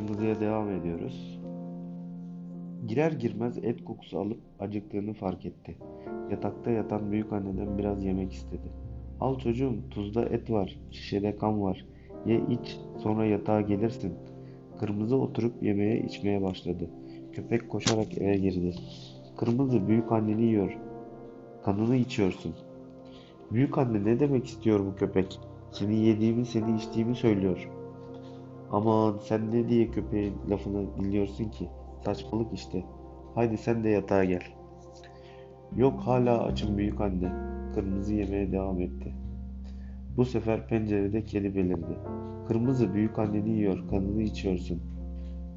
Kırmızıya devam ediyoruz. Girer girmez et kokusu alıp acıktığını fark etti. Yatakta yatan büyük anneden biraz yemek istedi. Al çocuğum, tuzda et var, şişede kan var. Ye iç, sonra yatağa gelirsin. Kırmızı oturup yemeye içmeye başladı. Köpek koşarak eve girdi. Kırmızı büyük anneni yiyor. Kanını içiyorsun. Büyük anne ne demek istiyor bu köpek? Seni yediğimi, seni içtiğimi söylüyor. Aman sen ne diye köpeğin lafını dinliyorsun ki? Saçmalık işte. Haydi sen de yatağa gel. Yok hala açım büyük anne. Kırmızı yemeye devam etti. Bu sefer pencerede kedi belirdi. Kırmızı büyük anneni yiyor, kanını içiyorsun.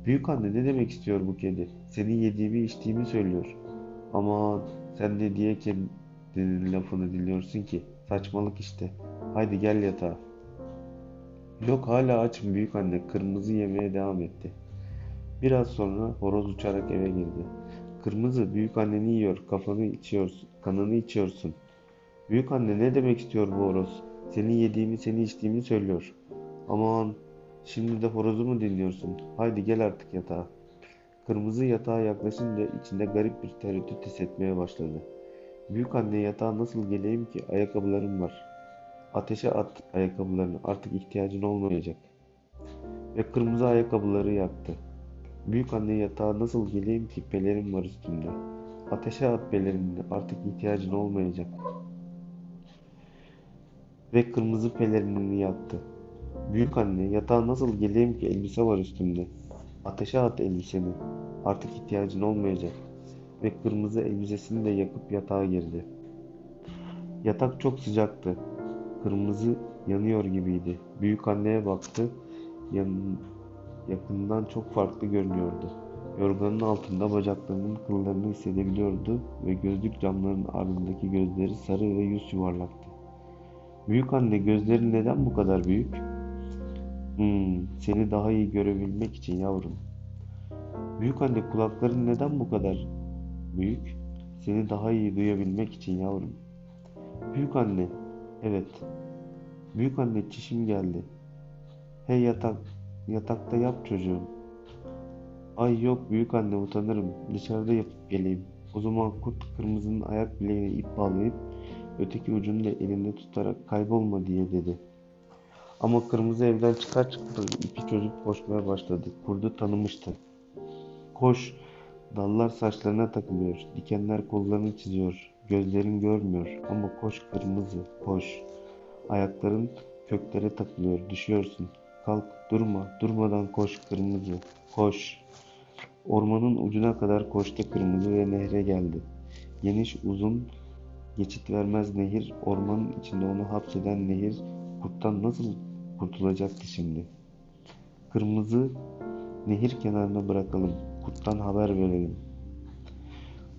Büyük anne ne demek istiyor bu kedi? Seni yediğimi içtiğimi söylüyor. Aman sen ne diye kedinin lafını dinliyorsun ki? Saçmalık işte. Haydi gel yatağa. Yok hala açım büyük anne. Kırmızı yemeye devam etti. Biraz sonra horoz uçarak eve girdi. Kırmızı büyük anneni yiyor, kafanı içiyorsun, kanını içiyorsun. Büyük anne ne demek istiyor bu horoz? Seni yediğimi, seni içtiğimi söylüyor. Aman şimdi de horozu mu dinliyorsun? Haydi gel artık yatağa. Kırmızı yatağa yaklaşınca içinde garip bir tereddüt hissetmeye başladı. Büyük anne yatağa nasıl geleyim ki? Ayakkabılarım var. Ateşe at ayakkabılarını artık ihtiyacın olmayacak. Ve kırmızı ayakkabıları yaktı. Büyük anne yatağa nasıl geleyim ki pelerin var üstünde. Ateşe at pelerinini artık ihtiyacın olmayacak. Ve kırmızı pelerinini yaktı. Büyük anne yatağa nasıl geleyim ki elbise var üstümde. Ateşe at elbiseni artık ihtiyacın olmayacak. Ve kırmızı elbisesini de yakıp yatağa girdi. Yatak çok sıcaktı. Kırmızı yanıyor gibiydi. Büyük anneye baktı. Yakından çok farklı görünüyordu. Yorganın altında bacaklarının kıllarını hissedebiliyordu ve gözlük camlarının ardındaki gözleri sarı ve yüz yuvarlaktı. Büyük anne gözlerin neden bu kadar büyük? Hmm, seni daha iyi görebilmek için yavrum. Büyük anne kulakların neden bu kadar büyük? Seni daha iyi duyabilmek için yavrum. Büyük anne, evet. Büyük anne çişim geldi. Hey yatak, yatakta yap çocuğum. Ay yok büyük anne utanırım. Dışarıda yapıp geleyim. O zaman kurt kırmızının ayak bileğine ip bağlayıp öteki ucunu da elinde tutarak kaybolma diye dedi. Ama kırmızı evden çıkar çıkmaz ipi çözüp koşmaya başladı. Kurdu tanımıştı. Koş, dallar saçlarına takılıyor, dikenler kollarını çiziyor, gözlerin görmüyor ama koş kırmızı, koş. Ayakların köklere takılıyor, düşüyorsun. Kalk, durma, durmadan koş kırmızı, koş. Ormanın ucuna kadar koştu kırmızı ve nehre geldi. Geniş, uzun, geçit vermez nehir, ormanın içinde onu hapseden nehir, kurttan nasıl kurtulacaktı şimdi? Kırmızı, nehir kenarına bırakalım, kurttan haber verelim.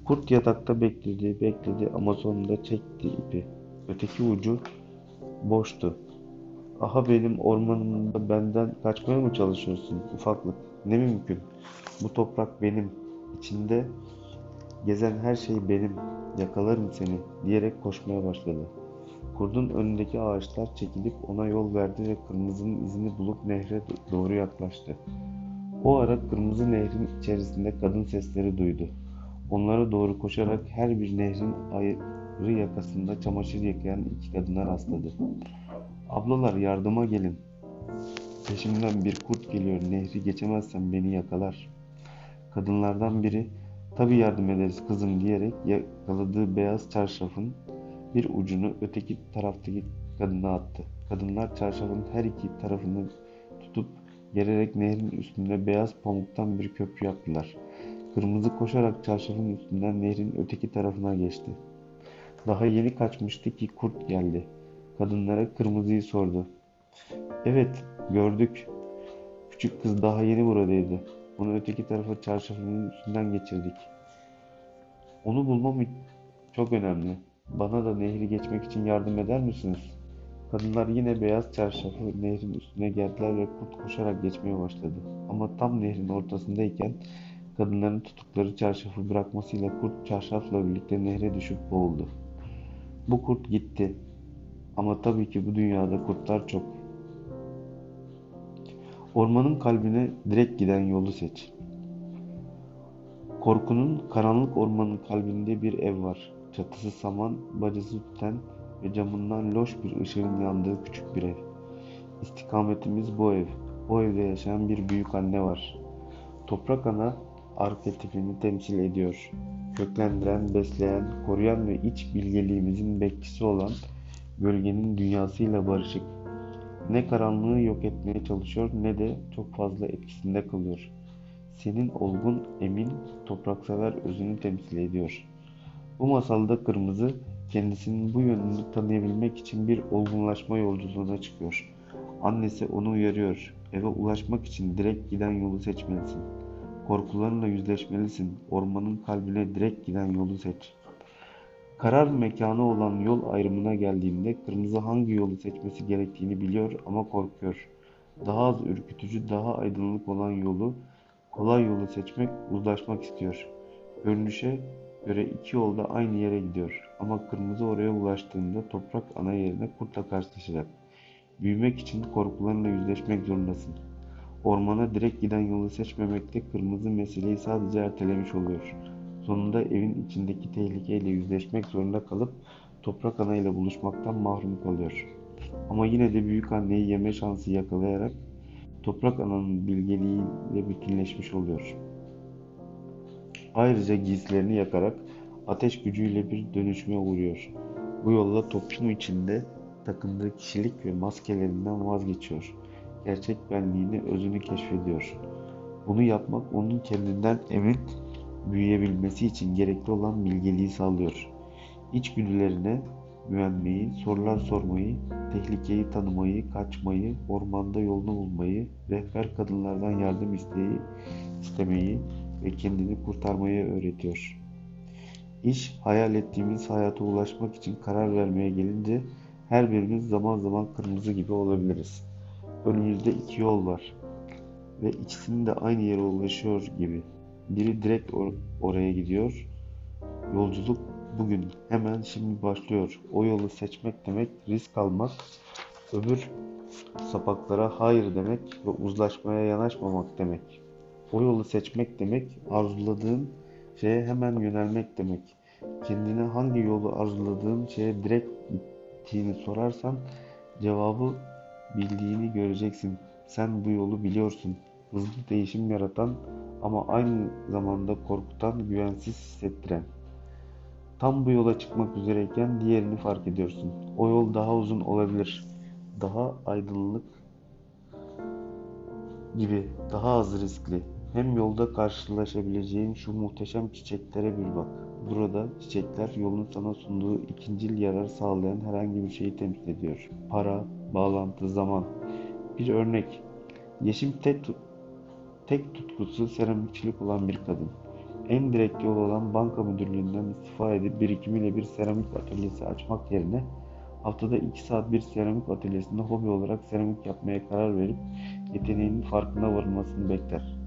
Kurt yatakta bekledi, bekledi ama sonunda çekti ipi. Öteki ucu boştu. Aha benim ormanımda benden kaçmaya mı çalışıyorsun ufaklık? Ne mümkün? Bu toprak benim. İçinde gezen her şey benim. Yakalarım seni diyerek koşmaya başladı. Kurdun önündeki ağaçlar çekilip ona yol verdi ve kırmızının izini bulup nehre doğru yaklaştı. O ara kırmızı nehrin içerisinde kadın sesleri duydu. Onlara doğru koşarak her bir nehrin ayrı yakasında çamaşır yıkayan iki kadına rastladı. Ablalar yardıma gelin. Peşimden bir kurt geliyor. Nehri geçemezsem beni yakalar. Kadınlardan biri tabii yardım ederiz kızım diyerek yakaladığı beyaz çarşafın bir ucunu öteki taraftaki kadına attı. Kadınlar çarşafın her iki tarafını tutup gererek nehrin üstünde beyaz pamuktan bir köprü yaptılar. Kırmızı koşarak çarşafın üstünden nehrin öteki tarafına geçti. Daha yeni kaçmıştı ki kurt geldi. Kadınlara kırmızıyı sordu. Evet, gördük. Küçük kız daha yeni buradaydı. Onu öteki tarafa çarşafının üstünden geçirdik. Onu bulmam çok önemli. Bana da nehri geçmek için yardım eder misiniz? Kadınlar yine beyaz çarşafı nehrin üstüne geldiler ve kurt koşarak geçmeye başladı. Ama tam nehrin ortasındayken kadınların tuttukları çarşafı bırakmasıyla kurt çarşafla birlikte nehre düşüp boğuldu. Bu kurt gitti. Ama tabii ki bu dünyada kurtlar çok. Ormanın kalbine direkt giden yolu seç. Korkunun karanlık ormanın kalbinde bir ev var. Çatısı saman, bacası tüten ve camından loş bir ışığın yandığı küçük bir ev. İstikametimiz bu ev. O evde yaşayan bir büyük anne var. Toprak ana arketipini temsil ediyor. Köklendiren, besleyen, koruyan ve iç bilgeliğimizin bekçisi olan gölgenin dünyasıyla barışık. Ne karanlığı yok etmeye çalışıyor ne de çok fazla etkisinde kalıyor. Senin olgun, emin, topraksever özünü temsil ediyor. Bu masalda kırmızı kendisinin bu yönünü tanıyabilmek için bir olgunlaşma yolculuğuna çıkıyor. Annesi onu uyarıyor. Eve ulaşmak için direkt giden yolu seçmelisin. Korkularınla yüzleşmelisin. Ormanın kalbine direkt giden yolu seç. Karar mekanı olan yol ayrımına geldiğinde kırmızı hangi yolu seçmesi gerektiğini biliyor ama korkuyor. Daha az ürkütücü, daha aydınlık olan yolu, kolay yolu seçmek, uzlaşmak istiyor. Görünüşe göre iki yol da aynı yere gidiyor ama kırmızı oraya ulaştığında toprak ana yerine kurtla karşılaşacak. Büyümek için korkularınla yüzleşmek zorundasın. Ormana direkt giden yolu seçmemekte kırmızı meseleyi sadece ertelemiş oluyor. Sonunda evin içindeki tehlikeyle yüzleşmek zorunda kalıp toprak ana ile buluşmaktan mahrum kalıyor. Ama yine de büyük anneyi yeme şansı yakalayarak toprak ananın bilgeliğiyle bütünleşmiş oluyor. Ayrıca giysilerini yakarak ateş gücüyle bir dönüşüme uğruyor. Bu yolla toplum içinde takındığı kişilik ve maskelerinden vazgeçiyor. Gerçek benliğini, özünü keşfediyor. Bunu yapmak onun kendinden emin büyüyebilmesi için gerekli olan bilgeliği sağlıyor. İçgüdülerine güvenmeyi, sorular sormayı, tehlikeyi tanımayı, kaçmayı, ormanda yolunu bulmayı, rehber kadınlardan yardım isteği, istemeyi ve kendini kurtarmayı öğretiyor. İş, hayal ettiğimiz hayata ulaşmak için karar vermeye gelince her birimiz zaman zaman kırmızı gibi olabiliriz. Önümüzde iki yol var ve ikisinin de aynı yere ulaşıyor gibi. Biri direkt or- oraya gidiyor. Yolculuk bugün, hemen şimdi başlıyor. O yolu seçmek demek risk almak, öbür sapaklara hayır demek ve uzlaşmaya yanaşmamak demek. O yolu seçmek demek, arzuladığın şeye hemen yönelmek demek. Kendine hangi yolu arzuladığın şeye direkt gittiğini sorarsan cevabı bildiğini göreceksin. Sen bu yolu biliyorsun. Hızlı değişim yaratan ama aynı zamanda korkutan, güvensiz hissettiren. Tam bu yola çıkmak üzereyken diğerini fark ediyorsun. O yol daha uzun olabilir. Daha aydınlık gibi, daha az riskli. Hem yolda karşılaşabileceğin şu muhteşem çiçeklere bir bak. Burada çiçekler yolun sana sunduğu ikincil yarar sağlayan herhangi bir şeyi temsil ediyor. Para, bağlantı, zaman. Bir örnek. Yeşim tek, tek tutkusu seramikçilik olan bir kadın. En direkt yol olan banka müdürlüğünden istifa edip birikimiyle bir seramik atölyesi açmak yerine haftada 2 saat bir seramik atölyesinde hobi olarak seramik yapmaya karar verip yeteneğinin farkına varılmasını bekler.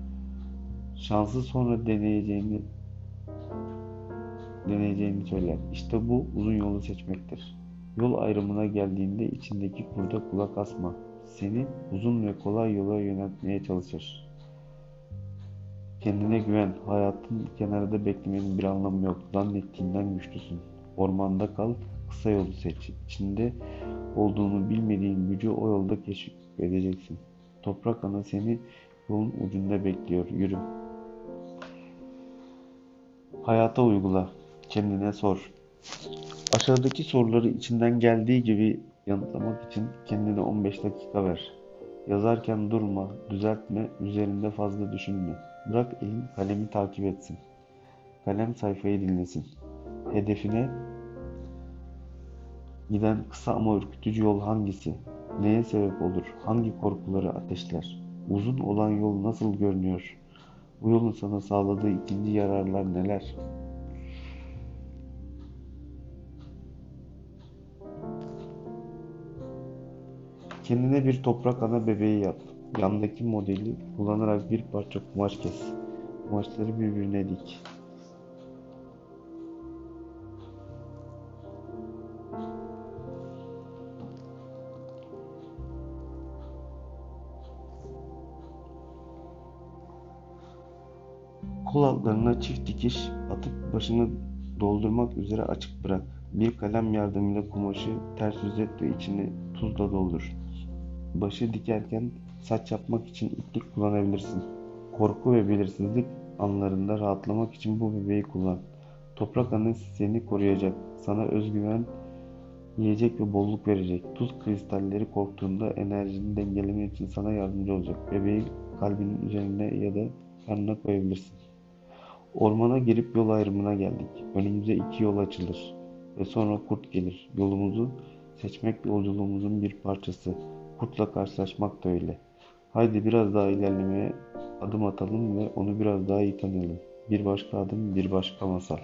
Şansı sonra deneyeceğini deneyeceğini söyler. İşte bu uzun yolu seçmektir. Yol ayrımına geldiğinde içindeki kurda kulak asma. Seni uzun ve kolay yola yöneltmeye çalışır. Kendine güven. Hayatın kenarda beklemenin bir anlamı yok. Zannettiğinden güçlüsün. Ormanda kal, kısa yolu seç. İçinde olduğunu bilmediğin gücü o yolda keşfedeceksin. Toprak ana seni yolun ucunda bekliyor. Yürü. Hayata uygula. Kendine sor. Aşağıdaki soruları içinden geldiği gibi yanıtlamak için kendine 15 dakika ver. Yazarken durma, düzeltme, üzerinde fazla düşünme. Bırak elin kalemi takip etsin. Kalem sayfayı dinlesin. Hedefine giden kısa ama ürkütücü yol hangisi? Neye sebep olur? Hangi korkuları ateşler? Uzun olan yol nasıl görünüyor? Bu yolun sana sağladığı ikinci yararlar neler? Kendine bir toprak ana bebeği yap. Yandaki modeli kullanarak bir parça kumaş kes. Kumaşları birbirine dik. Kol altlarına çift dikiş atıp başını doldurmak üzere açık bırak. Bir kalem yardımıyla kumaşı ters düzelt ve içini tuzla doldur. Başı dikerken saç yapmak için iplik kullanabilirsin. Korku ve belirsizlik anlarında rahatlamak için bu bebeği kullan. Toprak anne seni koruyacak. Sana özgüven, yiyecek ve bolluk verecek. Tuz kristalleri korktuğunda enerjini dengelemek için sana yardımcı olacak. Bebeği kalbinin üzerine ya da karnına koyabilirsin. Ormana girip yol ayrımına geldik. Önümüze iki yol açılır ve sonra kurt gelir. Yolumuzu seçmek yolculuğumuzun bir parçası. Kurtla karşılaşmak da öyle. Haydi biraz daha ilerlemeye adım atalım ve onu biraz daha iyi tanıyalım. Bir başka adım, bir başka masal.